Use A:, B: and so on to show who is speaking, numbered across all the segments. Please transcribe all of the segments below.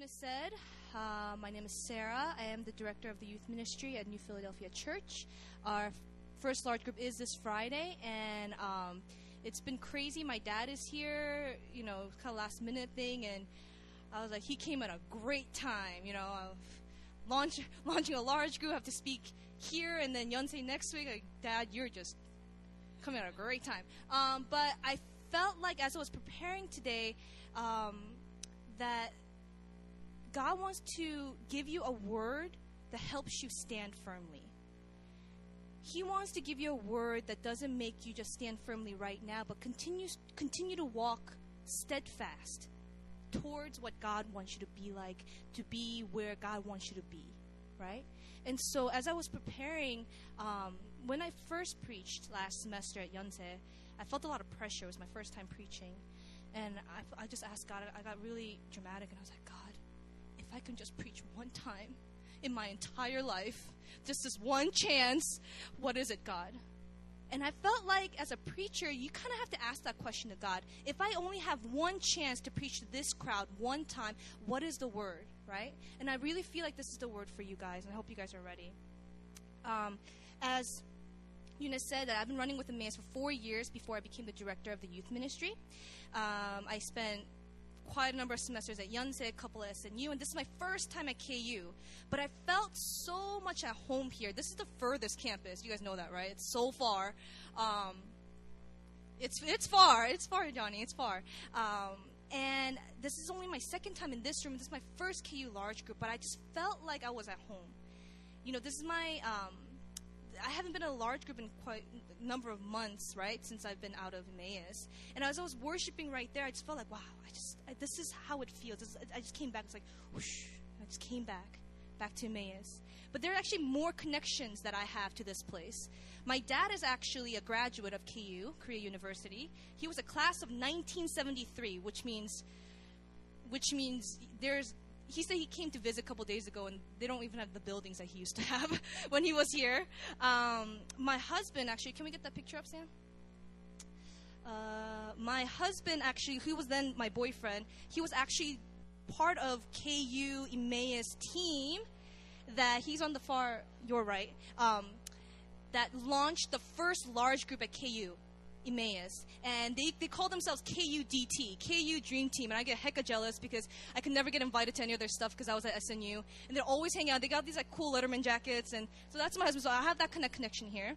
A: Eunice said, uh, my name is Sarah. I am the director of the youth ministry at New Philadelphia Church. Our first large group is this Friday, and um, it's been crazy. My dad is here, you know, kind of last minute thing, and I was like, he came at a great time, you know, launch, launching a large group, have to speak here, and then Yonsei next week. Like, dad, you're just coming at a great time. Um, but I felt like as I was preparing today, um, that God wants to give you a word that helps you stand firmly. He wants to give you a word that doesn't make you just stand firmly right now, but continues continue to walk steadfast towards what God wants you to be like, to be where God wants you to be, right? And so, as I was preparing, um, when I first preached last semester at Yonsei, I felt a lot of pressure. It was my first time preaching. And I, I just asked God, I got really dramatic, and I was like, God, if I can just preach one time in my entire life, this one chance, what is it, God? And I felt like as a preacher, you kind of have to ask that question to God. If I only have one chance to preach to this crowd one time, what is the word, right? And I really feel like this is the word for you guys, and I hope you guys are ready. Um, as Eunice said that I've been running with Emmaus for four years before I became the director of the youth ministry. Um, I spent quite a number of semesters at Yonsei, a couple at SNU, and this is my first time at KU. But I felt so much at home here. This is the furthest campus. You guys know that, right? It's so far. Um, it's it's far. It's far, Johnny. It's far. Um, and this is only my second time in this room. This is my first KU large group, but I just felt like I was at home. You know, this is my um, I haven't been in a large group in quite number of months, right, since I've been out of Emmaus. And as I was worshiping right there, I just felt like, wow, I just I, this is how it feels. This, I just came back. It's like, whoosh, I just came back, back to Emmaus. But there are actually more connections that I have to this place. My dad is actually a graduate of KU, Korea University. He was a class of 1973, which means, which means there's he said he came to visit a couple days ago, and they don't even have the buildings that he used to have when he was here. Um, my husband, actually, can we get that picture up, Sam? Uh, my husband, actually, who was then my boyfriend, he was actually part of KU Emmaus team that he's on the far, your right, um, that launched the first large group at KU. Emmaus, and they, they call themselves KUDT, KU Dream Team, and I get hecka jealous because I could never get invited to any of their stuff because I was at SNU, and they're always hanging out. They got these like cool Letterman jackets, and so that's my husband. So I have that kind of connection here.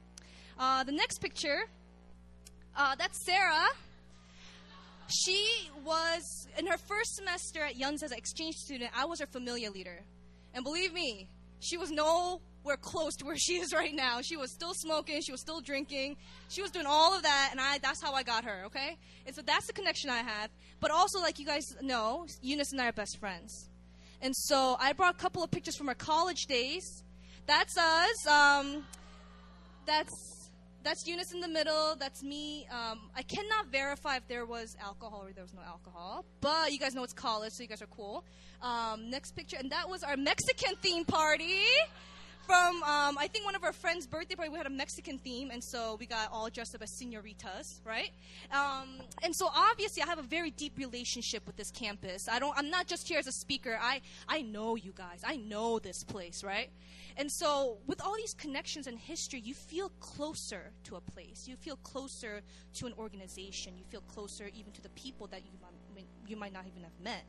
A: Uh, the next picture, uh, that's Sarah. She was in her first semester at Yonsei as an exchange student. I was her familia leader, and believe me, she was no we're close to where she is right now. She was still smoking, she was still drinking, she was doing all of that, and I that's how I got her, okay? And so that's the connection I have. But also, like you guys know, Eunice and I are best friends. And so I brought a couple of pictures from our college days. That's us. Um, that's that's Eunice in the middle. That's me. Um, I cannot verify if there was alcohol or there was no alcohol, but you guys know it's college, so you guys are cool. Um, next picture, and that was our Mexican theme party from um, I think one of our friends' birthday party. We had a Mexican theme, and so we got all dressed up as senoritas, right? Um, and so obviously, I have a very deep relationship with this campus. I don't. I'm not just here as a speaker. I I know you guys. I know this place, right? And so, with all these connections and history, you feel closer to a place. You feel closer to an organization. You feel closer even to the people that you might, you might not even have met.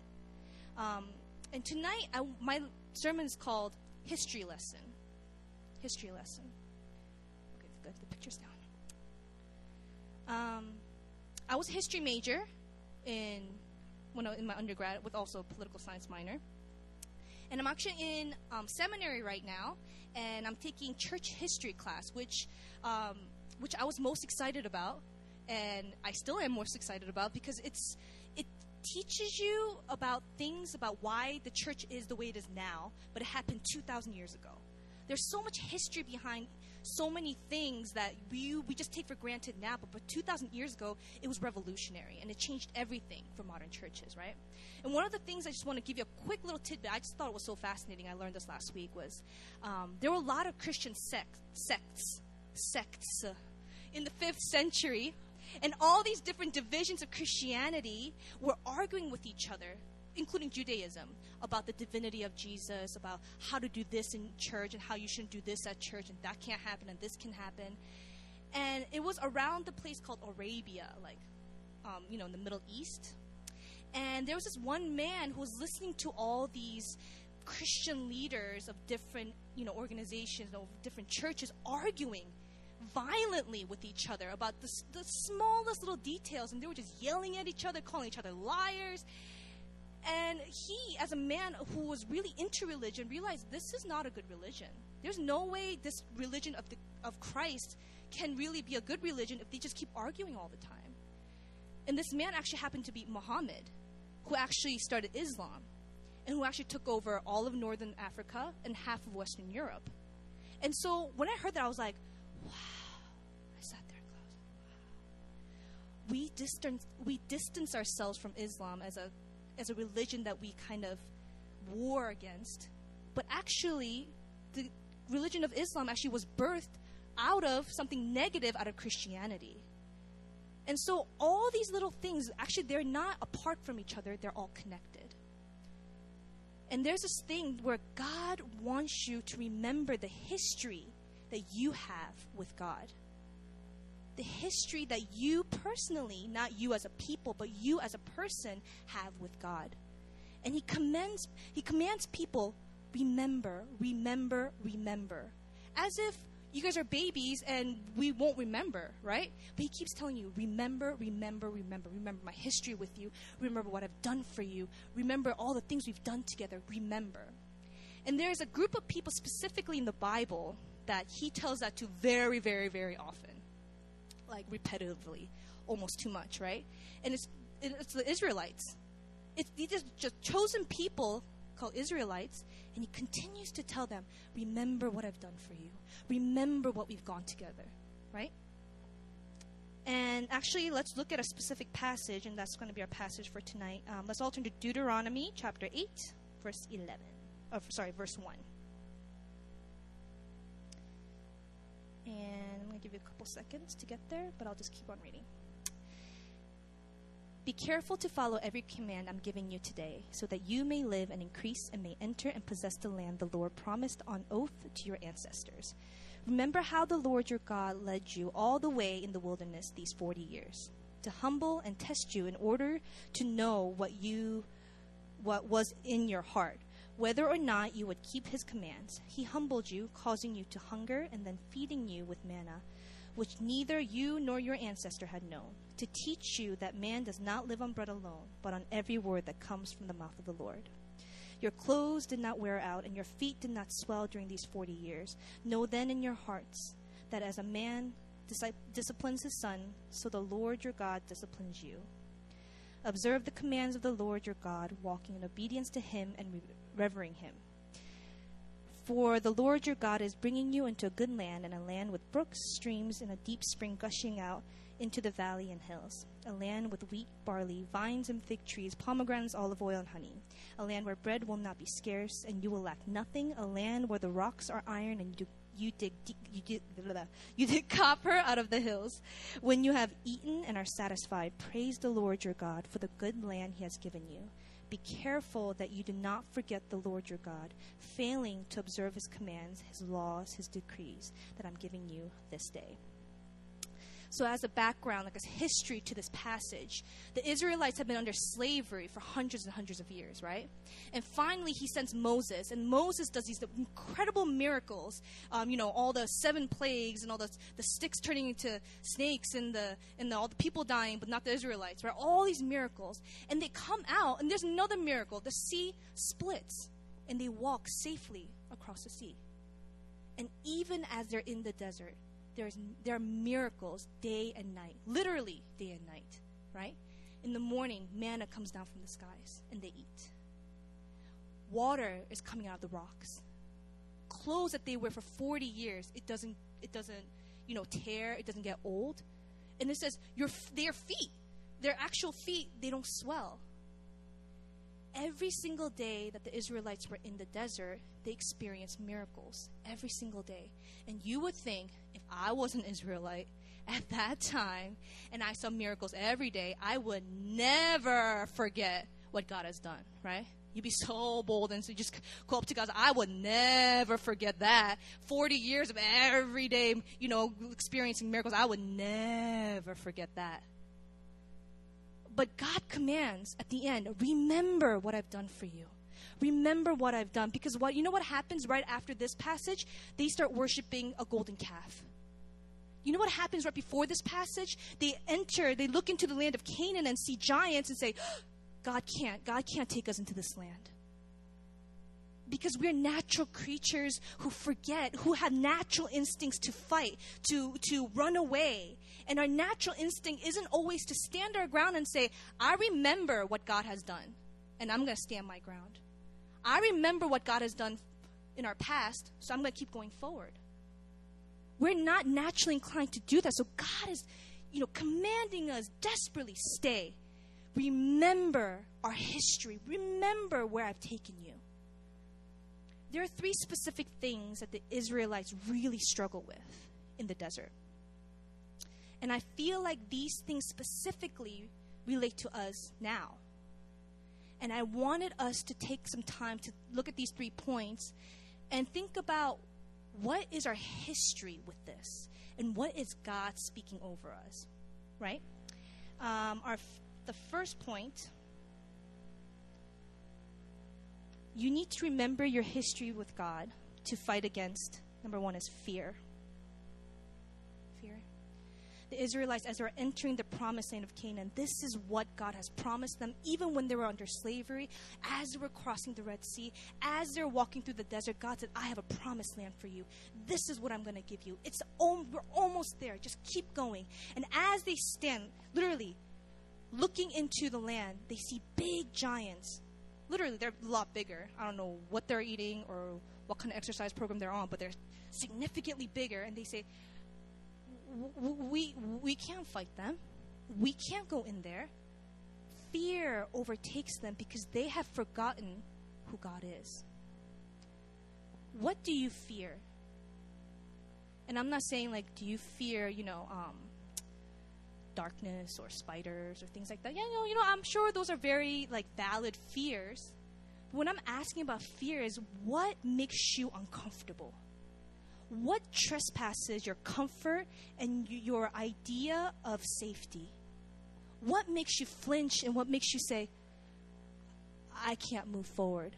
A: Um, and tonight, I, my sermon is called History Lesson history lesson. Okay, good. The picture's down. Um, I was a history major in when I in my undergrad, with also a political science minor. And I'm actually in um, seminary right now, and I'm taking church history class, which um, which I was most excited about, and I still am most excited about because it's it teaches you about things about why the church is the way it is now, but it happened 2,000 years ago. There's so much history behind so many things that we, we just take for granted now, but, but 2,000 years ago, it was revolutionary and it changed everything for modern churches, right? And one of the things I just want to give you a quick little tidbit, I just thought it was so fascinating, I learned this last week, was um, there were a lot of Christian sect, sects, sects uh, in the 5th century, and all these different divisions of Christianity were arguing with each other including Judaism, about the divinity of Jesus, about how to do this in church and how you shouldn't do this at church and that can't happen and this can happen. And it was around the place called Arabia, like, um, you know, in the Middle East. And there was this one man who was listening to all these Christian leaders of different, you know, organizations, of different churches arguing violently with each other about the, the smallest little details, and they were just yelling at each other, calling each other liars. And he, as a man who was really into religion, realized this is not a good religion. There's no way this religion of, the, of Christ can really be a good religion if they just keep arguing all the time. And this man actually happened to be Muhammad, who actually started Islam and who actually took over all of northern Africa and half of Western Europe. And so when I heard that, I was like, wow. I sat there and wow. We distance, we distance ourselves from Islam as a, as a religion that we kind of war against. But actually, the religion of Islam actually was birthed out of something negative out of Christianity. And so all these little things, actually, they're not apart from each other, they're all connected. And there's this thing where God wants you to remember the history that you have with God. The history that you personally, not you as a people, but you as a person have with God. And he commends he commands people remember, remember, remember. As if you guys are babies and we won't remember, right? But he keeps telling you, remember, remember, remember. Remember my history with you. Remember what I've done for you. Remember all the things we've done together. Remember. And there's a group of people specifically in the Bible that he tells that to very, very, very often. Like repetitively, almost too much, right? And it's, it's the Israelites. It's these just chosen people called Israelites, and he continues to tell them, Remember what I've done for you. Remember what we've gone together, right? And actually, let's look at a specific passage, and that's going to be our passage for tonight. Um, let's all turn to Deuteronomy chapter 8, verse 11. Oh, sorry, verse 1. And I'm going to give you a couple seconds to get there, but I'll just keep on reading. Be careful to follow every command I'm giving you today, so that you may live and increase and may enter and possess the land the Lord promised on oath to your ancestors. Remember how the Lord your God led you all the way in the wilderness these 40 years, to humble and test you in order to know what you what was in your heart, whether or not you would keep his commands. He humbled you, causing you to hunger and then feeding you with manna which neither you nor your ancestor had known, to teach you that man does not live on bread alone, but on every word that comes from the mouth of the Lord. Your clothes did not wear out, and your feet did not swell during these forty years. Know then in your hearts that as a man disciplines his son, so the Lord your God disciplines you. Observe the commands of the Lord your God, walking in obedience to him and revering him for the Lord your God is bringing you into a good land, and a land with brooks, streams, and a deep spring gushing out into the valley and hills. A land with wheat, barley, vines, and fig trees, pomegranates, olive oil, and honey. A land where bread will not be scarce, and you will lack nothing. A land where the rocks are iron, and you, you dig you dig, you dig copper out of the hills. When you have eaten and are satisfied, praise the Lord your God for the good land he has given you. Be careful that you do not forget the Lord your God, failing to observe his commands, his laws, his decrees that I'm giving you this day. So, as a background, like a history to this passage, the Israelites have been under slavery for hundreds and hundreds of years, right? And finally, he sends Moses, and Moses does these incredible miracles. Um, you know, all the seven plagues and all the, the sticks turning into snakes and the and the, all the people dying, but not the Israelites, right? All these miracles, and they come out, and there's another miracle: the sea splits, and they walk safely across the sea. And even as they're in the desert, there's, there are miracles day and night, literally day and night, right? In the morning, manna comes down from the skies and they eat. Water is coming out of the rocks. Clothes that they wear for 40 years, it doesn't, it doesn't, you know, tear, it doesn't get old. And it says, your, their feet, their actual feet, they don't swell. Every single day that the Israelites were in the desert, they experienced miracles. Every single day. And you would think, if I was an Israelite at that time and I saw miracles every day, I would never forget what God has done, right? You'd be so bold and so you just go up to God. I would never forget that. 40 years of every day, you know, experiencing miracles. I would never forget that. But God commands at the end, remember what I've done for you. Remember what I've done. Because what you know what happens right after this passage? They start worshiping a golden calf. You know what happens right before this passage? They enter, they look into the land of Canaan and see giants and say, God can't, God can't take us into this land. Because we're natural creatures who forget, who have natural instincts to fight, to, to run away. And our natural instinct isn't always to stand our ground and say, I remember what God has done, and I'm going to stand my ground. I remember what God has done in our past, so I'm going to keep going forward. We're not naturally inclined to do that. So God is, you know, commanding us desperately stay. Remember our history. Remember where I've taken you. There are three specific things that the Israelites really struggle with in the desert. And I feel like these things specifically relate to us now. And I wanted us to take some time to look at these three points and think about what is our history with this and what is God speaking over us, right? Um, our the first point you need to remember your history with God to fight against number one is fear the Israelites as they're entering the promised land of Canaan. This is what God has promised them, even when they were under slavery, as they were crossing the Red Sea, as they're walking through the desert. God said, I have a promised land for you. This is what I'm going to give you. It's we're almost there. Just keep going. And as they stand, literally looking into the land, they see big giants. Literally, they're a lot bigger. I don't know what they're eating or what kind of exercise program they're on, but they're significantly bigger. And they say, we, we can't fight them. We can't go in there. Fear overtakes them because they have forgotten who God is. What do you fear? And I'm not saying like, do you fear, you know, um, darkness or spiders or things like that? Yeah, no, you know, I'm sure those are very like valid fears. But what I'm asking about fear is what makes you uncomfortable? What trespasses your comfort and your idea of safety? What makes you flinch and what makes you say, I can't move forward?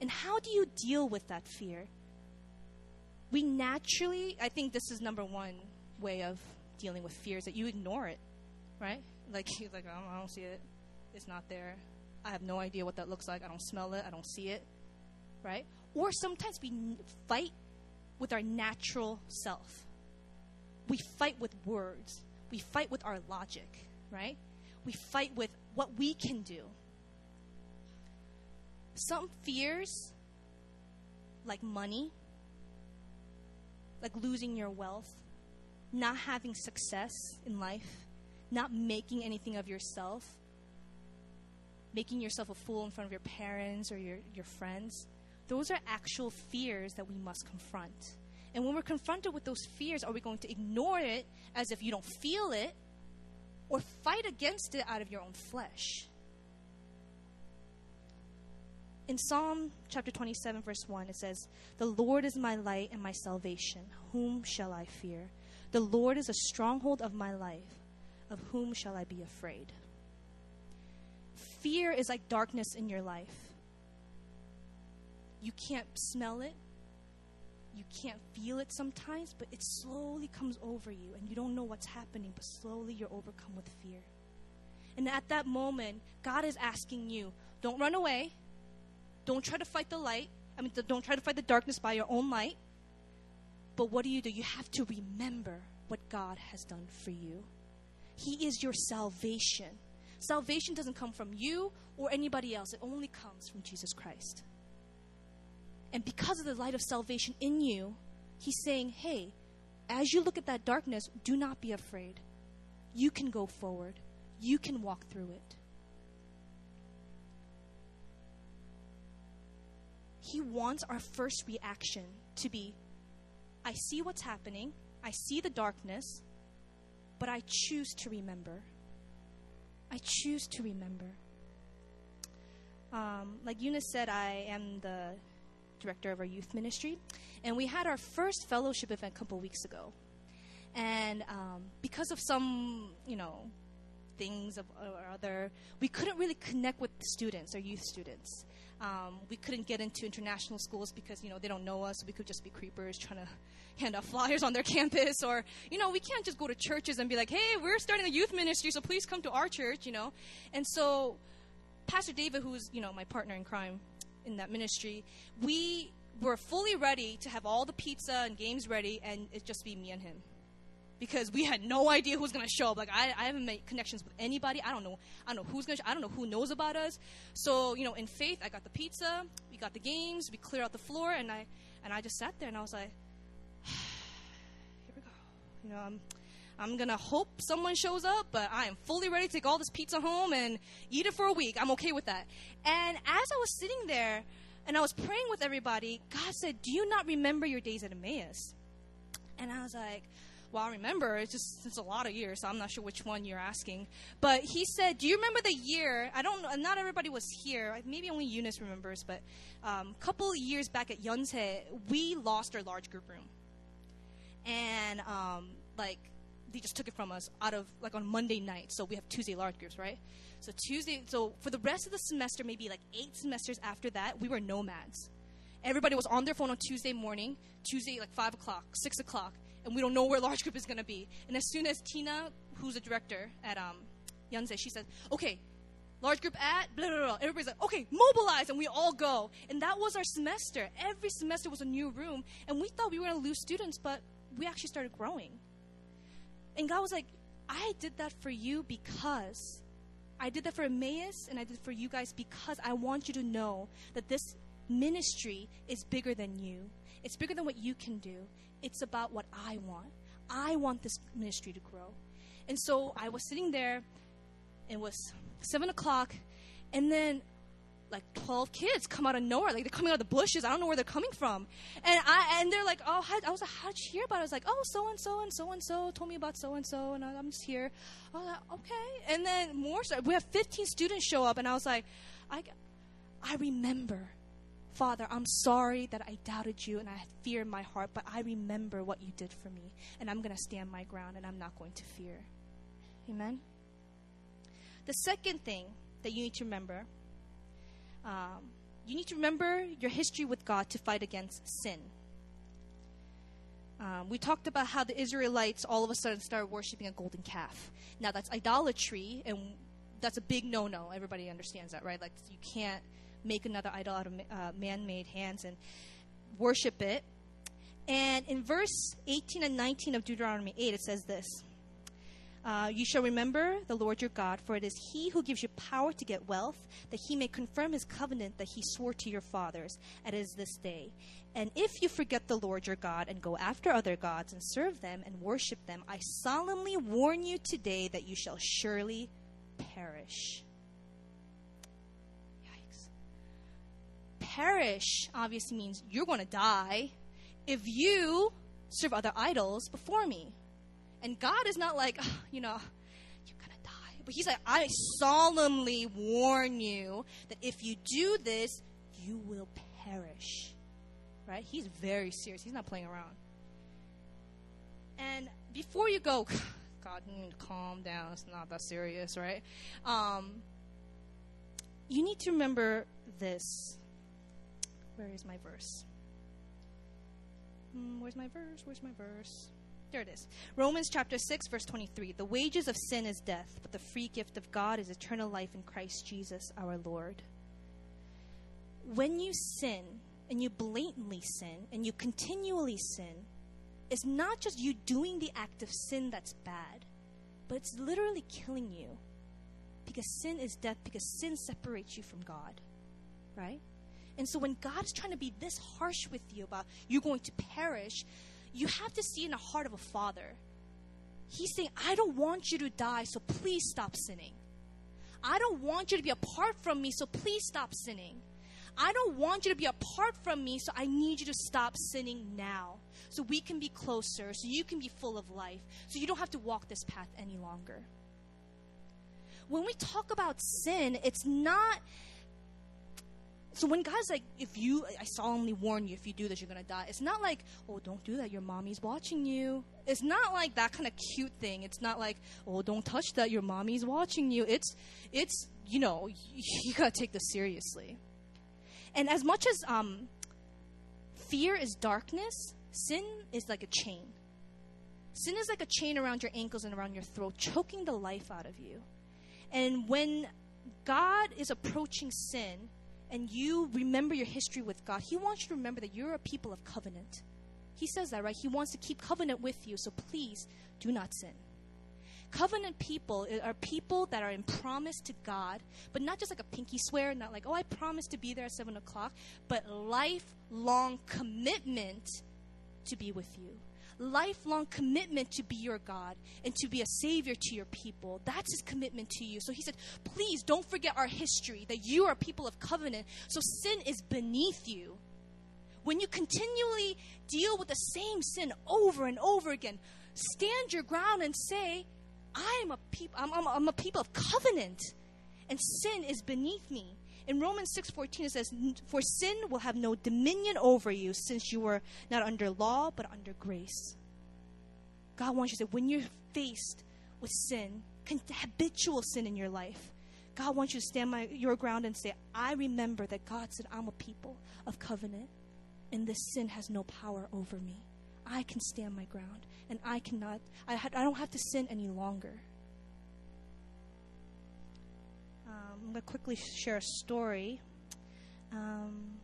A: And how do you deal with that fear? We naturally, I think this is number one way of dealing with fears that you ignore it, right? Like, like I don't, I don't see it. It's not there. I have no idea what that looks like. I don't smell it. I don't see it, right? Or sometimes we fight with our natural self. We fight with words. We fight with our logic, right? We fight with what we can do. Some fears, like money, like losing your wealth, not having success in life, not making anything of yourself, making yourself a fool in front of your parents or your, your friends those are actual fears that we must confront. And when we're confronted with those fears, are we going to ignore it as if you don't feel it or fight against it out of your own flesh? In Psalm chapter 27, verse 1, it says, The Lord is my light and my salvation. Whom shall I fear? The Lord is a stronghold of my life. Of whom shall I be afraid? Fear is like darkness in your life. You can't smell it. You can't feel it sometimes, but it slowly comes over you, and you don't know what's happening, but slowly you're overcome with fear. And at that moment, God is asking you don't run away. Don't try to fight the light. I mean, don't try to fight the darkness by your own light. But what do you do? You have to remember what God has done for you. He is your salvation. Salvation doesn't come from you or anybody else, it only comes from Jesus Christ. And because of the light of salvation in you, he's saying, hey, as you look at that darkness, do not be afraid. You can go forward, you can walk through it. He wants our first reaction to be I see what's happening, I see the darkness, but I choose to remember. I choose to remember. Um, like Eunice said, I am the director of our youth ministry, and we had our first fellowship event a couple weeks ago. And um, because of some, you know, things of, or other, we couldn't really connect with students, our youth students. Um, we couldn't get into international schools because you know they don't know us. We could just be creepers trying to hand out flyers on their campus, or you know we can't just go to churches and be like, "Hey, we're starting a youth ministry, so please come to our church," you know. And so, Pastor David, who's you know my partner in crime in that ministry, we were fully ready to have all the pizza and games ready, and it just be me and him because we had no idea who was to show up. Like I, I haven't made connections with anybody. I don't know. I don't know who's to I don't know who knows about us. So you know, in faith, I got the pizza. We got the games. We cleared out the floor, and I and I just sat there and I was like, here we go. You know, I'm. I'm gonna hope someone shows up, but I am fully ready to take all this pizza home and eat it for a week. I'm okay with that. And as I was sitting there and I was praying with everybody, God said, Do you not remember your days at Emmaus? And I was like, well, I remember. It's just it's a lot of years, so I'm not sure which one you're asking. But he said, "Do you remember the year? I don't. Not everybody was here. Maybe only Eunice remembers. But a um, couple years back at Yonsei, we lost our large group room, and um, like they just took it from us out of like on Monday night. So we have Tuesday large groups, right? So Tuesday. So for the rest of the semester, maybe like eight semesters after that, we were nomads. Everybody was on their phone on Tuesday morning, Tuesday like five o'clock, six o'clock and we don't know where large group is going to be. And as soon as Tina, who's a director at um, Yonsei, she said, okay, large group at blah, blah, blah. Everybody's like, okay, mobilize, and we all go. And that was our semester. Every semester was a new room, and we thought we were going to lose students, but we actually started growing. And God was like, I did that for you because I did that for Emmaus, and I did for you guys because I want you to know that this ministry is bigger than you. It's bigger than what you can do. It's about what I want. I want this ministry to grow. And so I was sitting there, it was seven o'clock, and then like 12 kids come out of nowhere. Like they're coming out of the bushes. I don't know where they're coming from. And I and they're like, oh, how, I was like, how'd you hear about it? I was like, oh, so and so and so and so told me about so and so, and I'm just here. I was like, okay. And then more. So we have 15 students show up, and I was like, I, I remember Father, I'm sorry that I doubted you and I had fear in my heart, but I remember what you did for me, and I'm going to stand my ground and I'm not going to fear. Amen? The second thing that you need to remember um, you need to remember your history with God to fight against sin. Um, we talked about how the Israelites all of a sudden started worshiping a golden calf. Now, that's idolatry, and that's a big no no. Everybody understands that, right? Like, you can't make another idol out of uh, man made hands and worship it. And in verse 18 and 19 of Deuteronomy 8, it says this uh, You shall remember the Lord your God, for it is he who gives you power to get wealth, that he may confirm his covenant that he swore to your fathers, is this day. And if you forget the Lord your God and go after other gods and serve them and worship them, I solemnly warn you today that you shall surely perish. Yikes. Perish obviously means you're going to die if you serve other idols before me. And God is not like, oh, you know, you're going to die. But He's like, I solemnly warn you that if you do this, you will perish. Right? He's very serious. He's not playing around. And before you go, God, to calm down. It's not that serious, right? Um, you need to remember this where is my verse? Mm, where's my verse? Where's my verse? There it is. Romans chapter 6, verse 23. The wages of sin is death, but the free gift of God is eternal life in Christ Jesus our Lord. When you sin, and you blatantly sin, and you continually sin, it's not just you doing the act of sin that's bad, but it's literally killing you. Because sin is death, because sin separates you from God. Right? And so when God's trying to be this harsh with you about you're going to perish, you have to see in the heart of a father. He's saying, I don't want you to die, so please stop sinning. I don't want you to be apart from me, so please stop sinning. I don't want you to be apart from me, so I need you to stop sinning now. So we can be closer, so you can be full of life, so you don't have to walk this path any longer. When we talk about sin, it's not So when God's like, if you, I solemnly warn you, if you do this, you're gonna die. It's not like, oh, don't do that. Your mommy's watching you. It's not like that kind of cute thing. It's not like, oh, don't touch that. Your mommy's watching you. It's, it's, you know, you gotta take this seriously. And as much as um, fear is darkness, sin is like a chain. Sin is like a chain around your ankles and around your throat, choking the life out of you. And when God is approaching sin, and you remember your history with God, He wants you to remember that you're a people of covenant. He says that, right? He wants to keep covenant with you, so please do not sin. Covenant people eh, are people that are in promise to God, but not just like a pinky swear, not like, oh, I promise to be there at 7 o'clock, but lifelong commitment to be with you lifelong commitment to be your God and to be a savior to your people. That's his commitment to you. So he said, please don't forget our history, that you are people of covenant. So sin is beneath you. When you continually deal with the same sin over and over again, stand your ground and say, I am a people, I'm, I'm, I'm a people of covenant, and sin is beneath me. In Romans 6:14 it says, "For sin will have no dominion over you since you were not under law but under grace." God wants you to say when you're faced with sin, habitual sin in your life, God wants you to stand my, your ground and say, "I remember that God said I'm a people of covenant, and this sin has no power over me. I can stand my ground, and I cannot. I, I don't have to sin any longer." I'm going to quickly share a story. Um,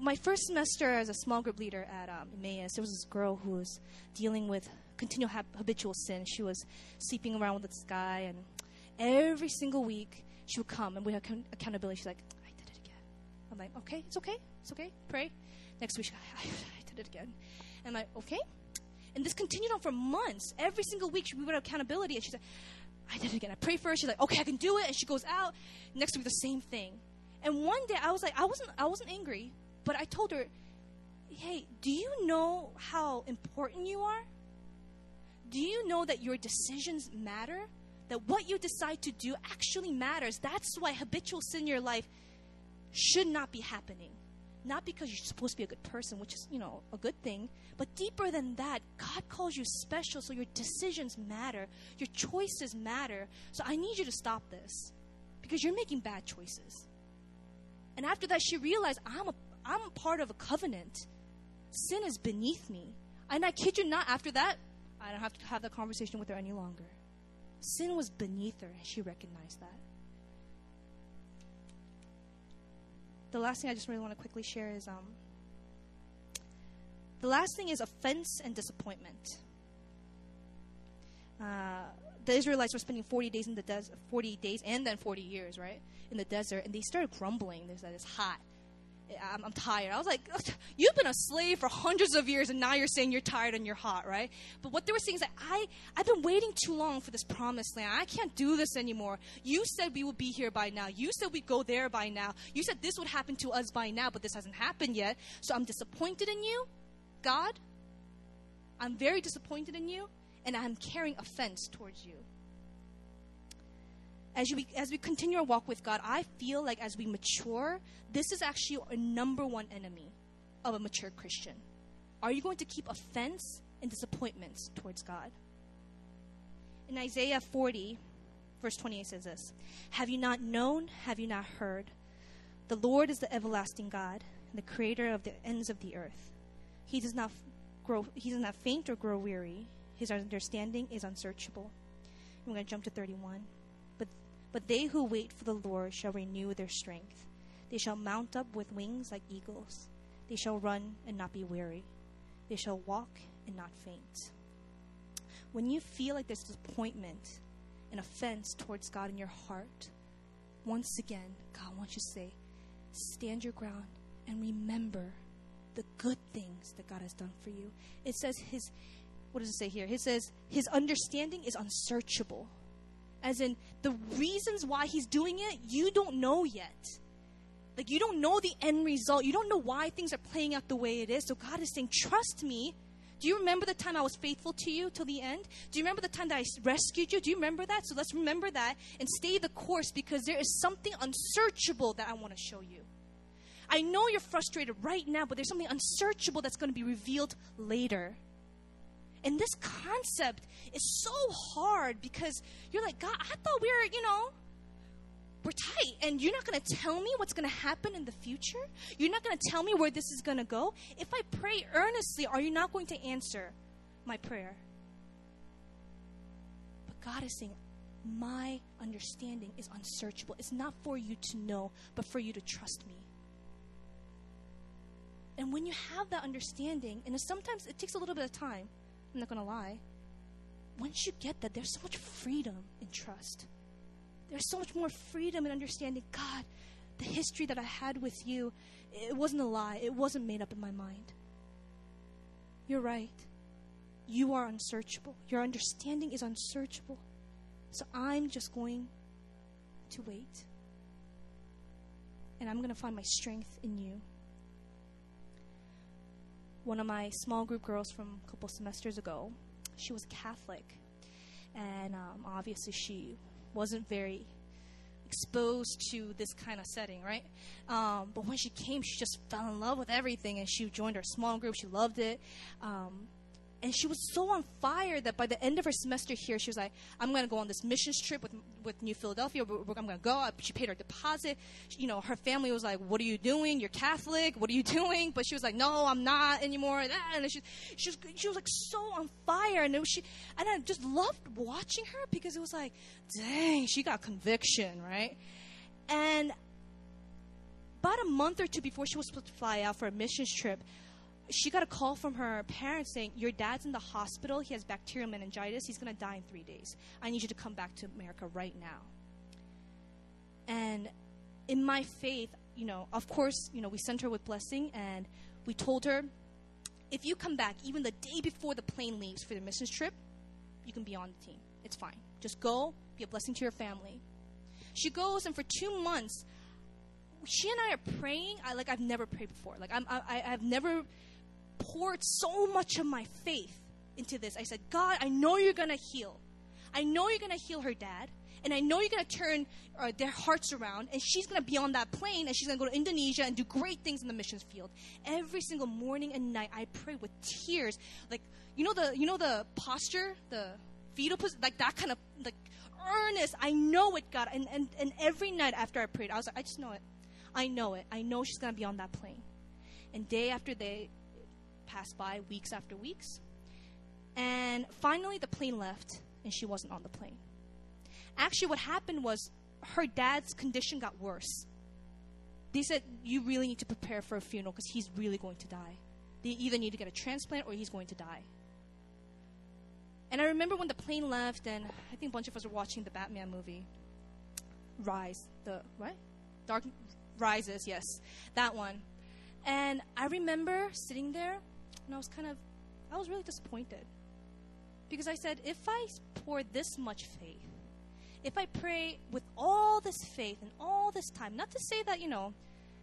A: my first semester as a small group leader at um, Emmaus, there was this girl who was dealing with continual habitual sin. She was sleeping around with this guy, and every single week she would come and we had accountability. She's like, I did it again. I'm like, okay, it's okay, it's okay, pray. Next week, I, I, I did it again. And I'm like, okay. And this continued on for months. Every single week, we would have accountability, and she's like, I did it again. I pray for her. She's like, okay, I can do it. And she goes out. Next week, the same thing. And one day, I was like, I wasn't, I wasn't angry, but I told her, hey, do you know how important you are? Do you know that your decisions matter? That what you decide to do actually matters. That's why habitual sin in your life should not be happening not because you're supposed to be a good person, which is, you know, a good thing, but deeper than that, God calls you special, so your decisions matter, your choices matter. So I need you to stop this because you're making bad choices. And after that, she realized I'm a, I'm part of a covenant. Sin is beneath me. And I kid you not, after that, I don't have to have that conversation with her any longer. Sin was beneath her, and she recognized that. The last thing I just really want to quickly share is um, the last thing is offense and disappointment. Uh, the Israelites were spending 40 days in the desert, 40 days and then 40 years, right, in the desert, and they started grumbling. There's that it's hot. I'm, I'm, tired. I was like, you've been a slave for hundreds of years, and now you're saying you're tired and you're hot, right? But what they were saying is that I, I've been waiting too long for this promised land. I can't do this anymore. You said we would be here by now. You said we'd go there by now. You said this would happen to us by now, but this hasn't happened yet. So I'm disappointed in you, God. I'm very disappointed in you, and I'm carrying offense towards you as we as we continue our walk with God, I feel like as we mature, this is actually a number one enemy of a mature Christian. Are you going to keep offense and disappointments towards God? In Isaiah 40, verse 28 says this Have you not known? Have you not heard? The Lord is the everlasting God, the creator of the ends of the earth. He does not grow he does not faint or grow weary. His understanding is unsearchable. I'm going to jump to 31. But they who wait for the Lord shall renew their strength. They shall mount up with wings like eagles. They shall run and not be weary. They shall walk and not faint. When you feel like there's disappointment and offense towards God in your heart, once again, God wants you to say, stand your ground and remember the good things that God has done for you. It says his what does it say here? It says his understanding is unsearchable as in the reasons why he's doing it, you don't know yet. Like you don't know the end result. You don't know why things are playing out the way it is. So God is saying, trust me. Do you remember the time I was faithful to you till the end? Do you remember the time that I rescued you? Do you remember that? So let's remember that and stay the course because there is something unsearchable that I want to show you. I know you're frustrated right now, but there's something unsearchable that's going to be revealed later. And this concept is so hard because you're like, God, I thought we were, you know, we're tight. And you're not going to tell me what's going to happen in the future? You're not going to tell me where this is going to go? If I pray earnestly, are you not going to answer my prayer? But God is saying, my understanding is unsearchable. It's not for you to know, but for you to trust me. And when you have that understanding, and sometimes it takes a little bit of time, I'm not going to lie. Once you get that, there's so much freedom in trust. There's so much more freedom in understanding God, the history that I had with you, it wasn't a lie, it wasn't made up in my mind. You're right. You are unsearchable. Your understanding is unsearchable. So I'm just going to wait. And I'm going to find my strength in you one of my small group girls from a couple semesters ago, she was Catholic. And um, obviously, she wasn't very exposed to this kind of setting, right? Um, but when she came, she just fell in love with everything, and she joined our small group. She loved it. Um, and she was so on fire that by the end of her semester here, she was like, "I'm going to go on this missions trip with with New Philadelphia. I'm going to go." She paid her deposit. She, you know, her family was like, "What are you doing? You're Catholic. What are you doing?" But she was like, "No, I'm not anymore." And she she was she was like so on fire, and was, she and I just loved watching her because it was like, "Dang, she got conviction, right?" And about a month or two before she was supposed to fly out for a missions trip, she got a call from her parents saying, Your dad's in the hospital. He has bacterial meningitis. He's going to die in three days. I need you to come back to America right now. And in my faith, you know, of course, you know, we sent her with blessing and we told her, if you come back even the day before the plane leaves for the missions trip, you can be on the team. It's fine. Just go, be a blessing to your family. She goes, and for two months, she and I are praying. I like I've never prayed before. Like I'm, I, I've never poured so much of my faith into this. I said, God, I know you're going to heal. I know you're going to heal her dad. And I know you're going to turn uh, their hearts around. And she's going to be on that plane and she's going to go to Indonesia and do great things in the missions field. Every single morning and night, I pray with tears. Like, you know the, you know the posture, the fetal position, like that kind of, like, earnest. I know it, God. And, and, and every night after I prayed, I was like, I just know it. I know it. I know she's going to be on that plane. And day after day, passed by weeks after weeks. And finally, the plane left, and she wasn't on the plane. Actually, what happened was her dad's condition got worse. They said, You really need to prepare for a funeral because he's really going to die. They either need to get a transplant or he's going to die. And I remember when the plane left, and I think a bunch of us were watching the Batman movie, Rise. The, what? Dark Rises, yes. That one. And I remember sitting there and I was kind of, I was really disappointed. Because I said, if I pour this much faith, if I pray with all this faith and all this time, not to say that, you know,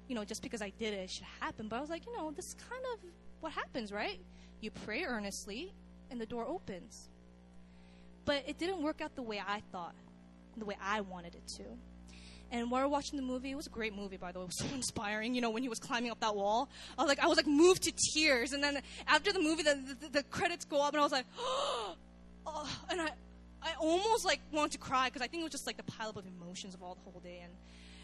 A: you know, just because I did it, it should happen, but I was like, you know, this is kind of what happens, right? You pray earnestly and the door opens. But it didn't work out the way I thought, the way I wanted it to. And while we're watching the movie, it was a great movie, by the way. It was so inspiring. You know, when he was climbing up that wall, I was like, I was like moved to tears. And then after the movie, the, the, the credits go up, and I was like, oh, and I, I almost like wanted to cry because I think it was just like the pileup of emotions of all the whole day. And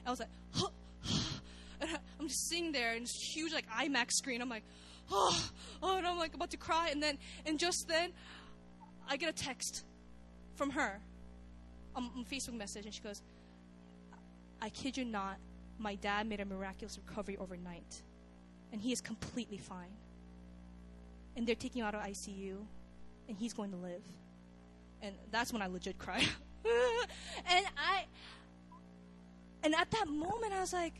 A: I was like, oh, and I, I'm just sitting there in this huge like IMAX screen. I'm like, oh, oh, and I'm like about to cry. And then, and just then, I get a text from her on, on Facebook message, and she goes, I kid you not, my dad made a miraculous recovery overnight. And he is completely fine. And they're taking him out of ICU, and he's going to live. And that's when I legit cried. and I, and at that moment, I was like,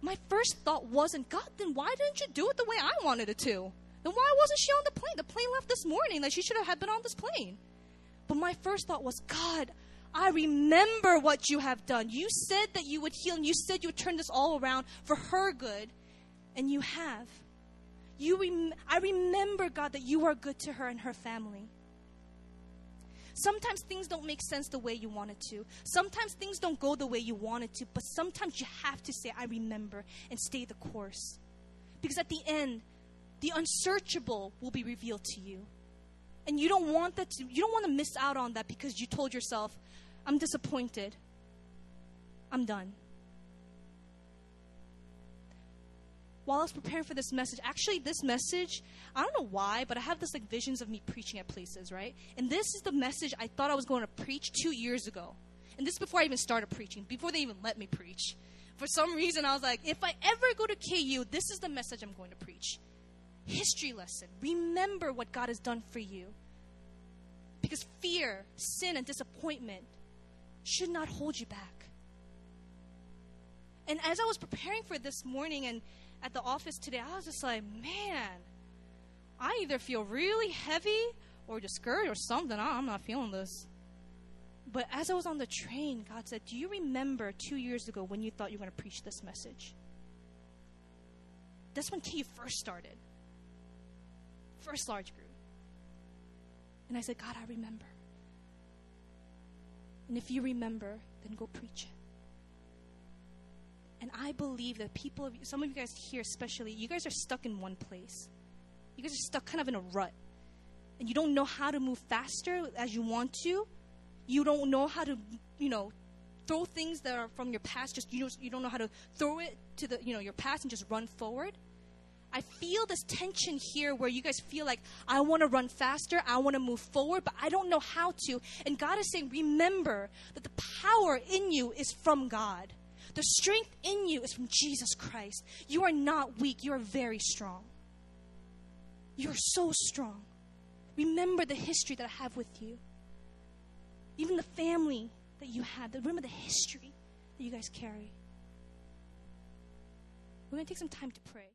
A: my first thought wasn't, God, then why didn't you do it the way I wanted it to? Then why wasn't she on the plane? The plane left this morning. Like she should have been on this plane. But my first thought was, God, I remember what you have done. You said that you would heal, and you said you would turn this all around for her good, and you have. You rem- I remember, God, that you are good to her and her family. Sometimes things don't make sense the way you want it to. Sometimes things don't go the way you want it to, but sometimes you have to say, I remember, and stay the course. Because at the end, the unsearchable will be revealed to you. And you don't want that to, you don't want to miss out on that because you told yourself, I'm disappointed. I'm done. while I was preparing for this message, actually, this message, I don't know why, but I have this like visions of me preaching at places, right? And this is the message I thought I was going to preach two years ago. And this before I even started preaching, before they even let me preach. For some reason, I was like, if I ever go to KU, this is the message I'm going to preach. History lesson. Remember what God has done for you. Because fear, sin, and disappointment should not hold you back. And as I was preparing for this morning and at the office today, I was just like, man, I either feel really heavy or discouraged or something. I'm not feeling this. But as I was on the train, God said, Do you remember two years ago when you thought you were going to preach this message? That's when KU first started. First large group. And I said, God, I remember. And if you remember, then go preach it. And I believe that people, some of you guys here especially, you guys are stuck in one place. You guys are stuck kind of in a rut. And you don't know how to move faster as you want to. You don't know how to, you know, throw things that are from your past. Just you, you don't know how to throw it to the, you know, your past and just run forward. I feel this tension here where you guys feel like, I want to run faster, I want to move forward, but I don't know how to. And God is saying, remember that the power in you is from God. The strength in you is from Jesus Christ. You are not weak, you are very strong. You are so strong. Remember the history that I have with you. Even the family that you have. Remember the history that you guys carry. We're going to take some time to pray.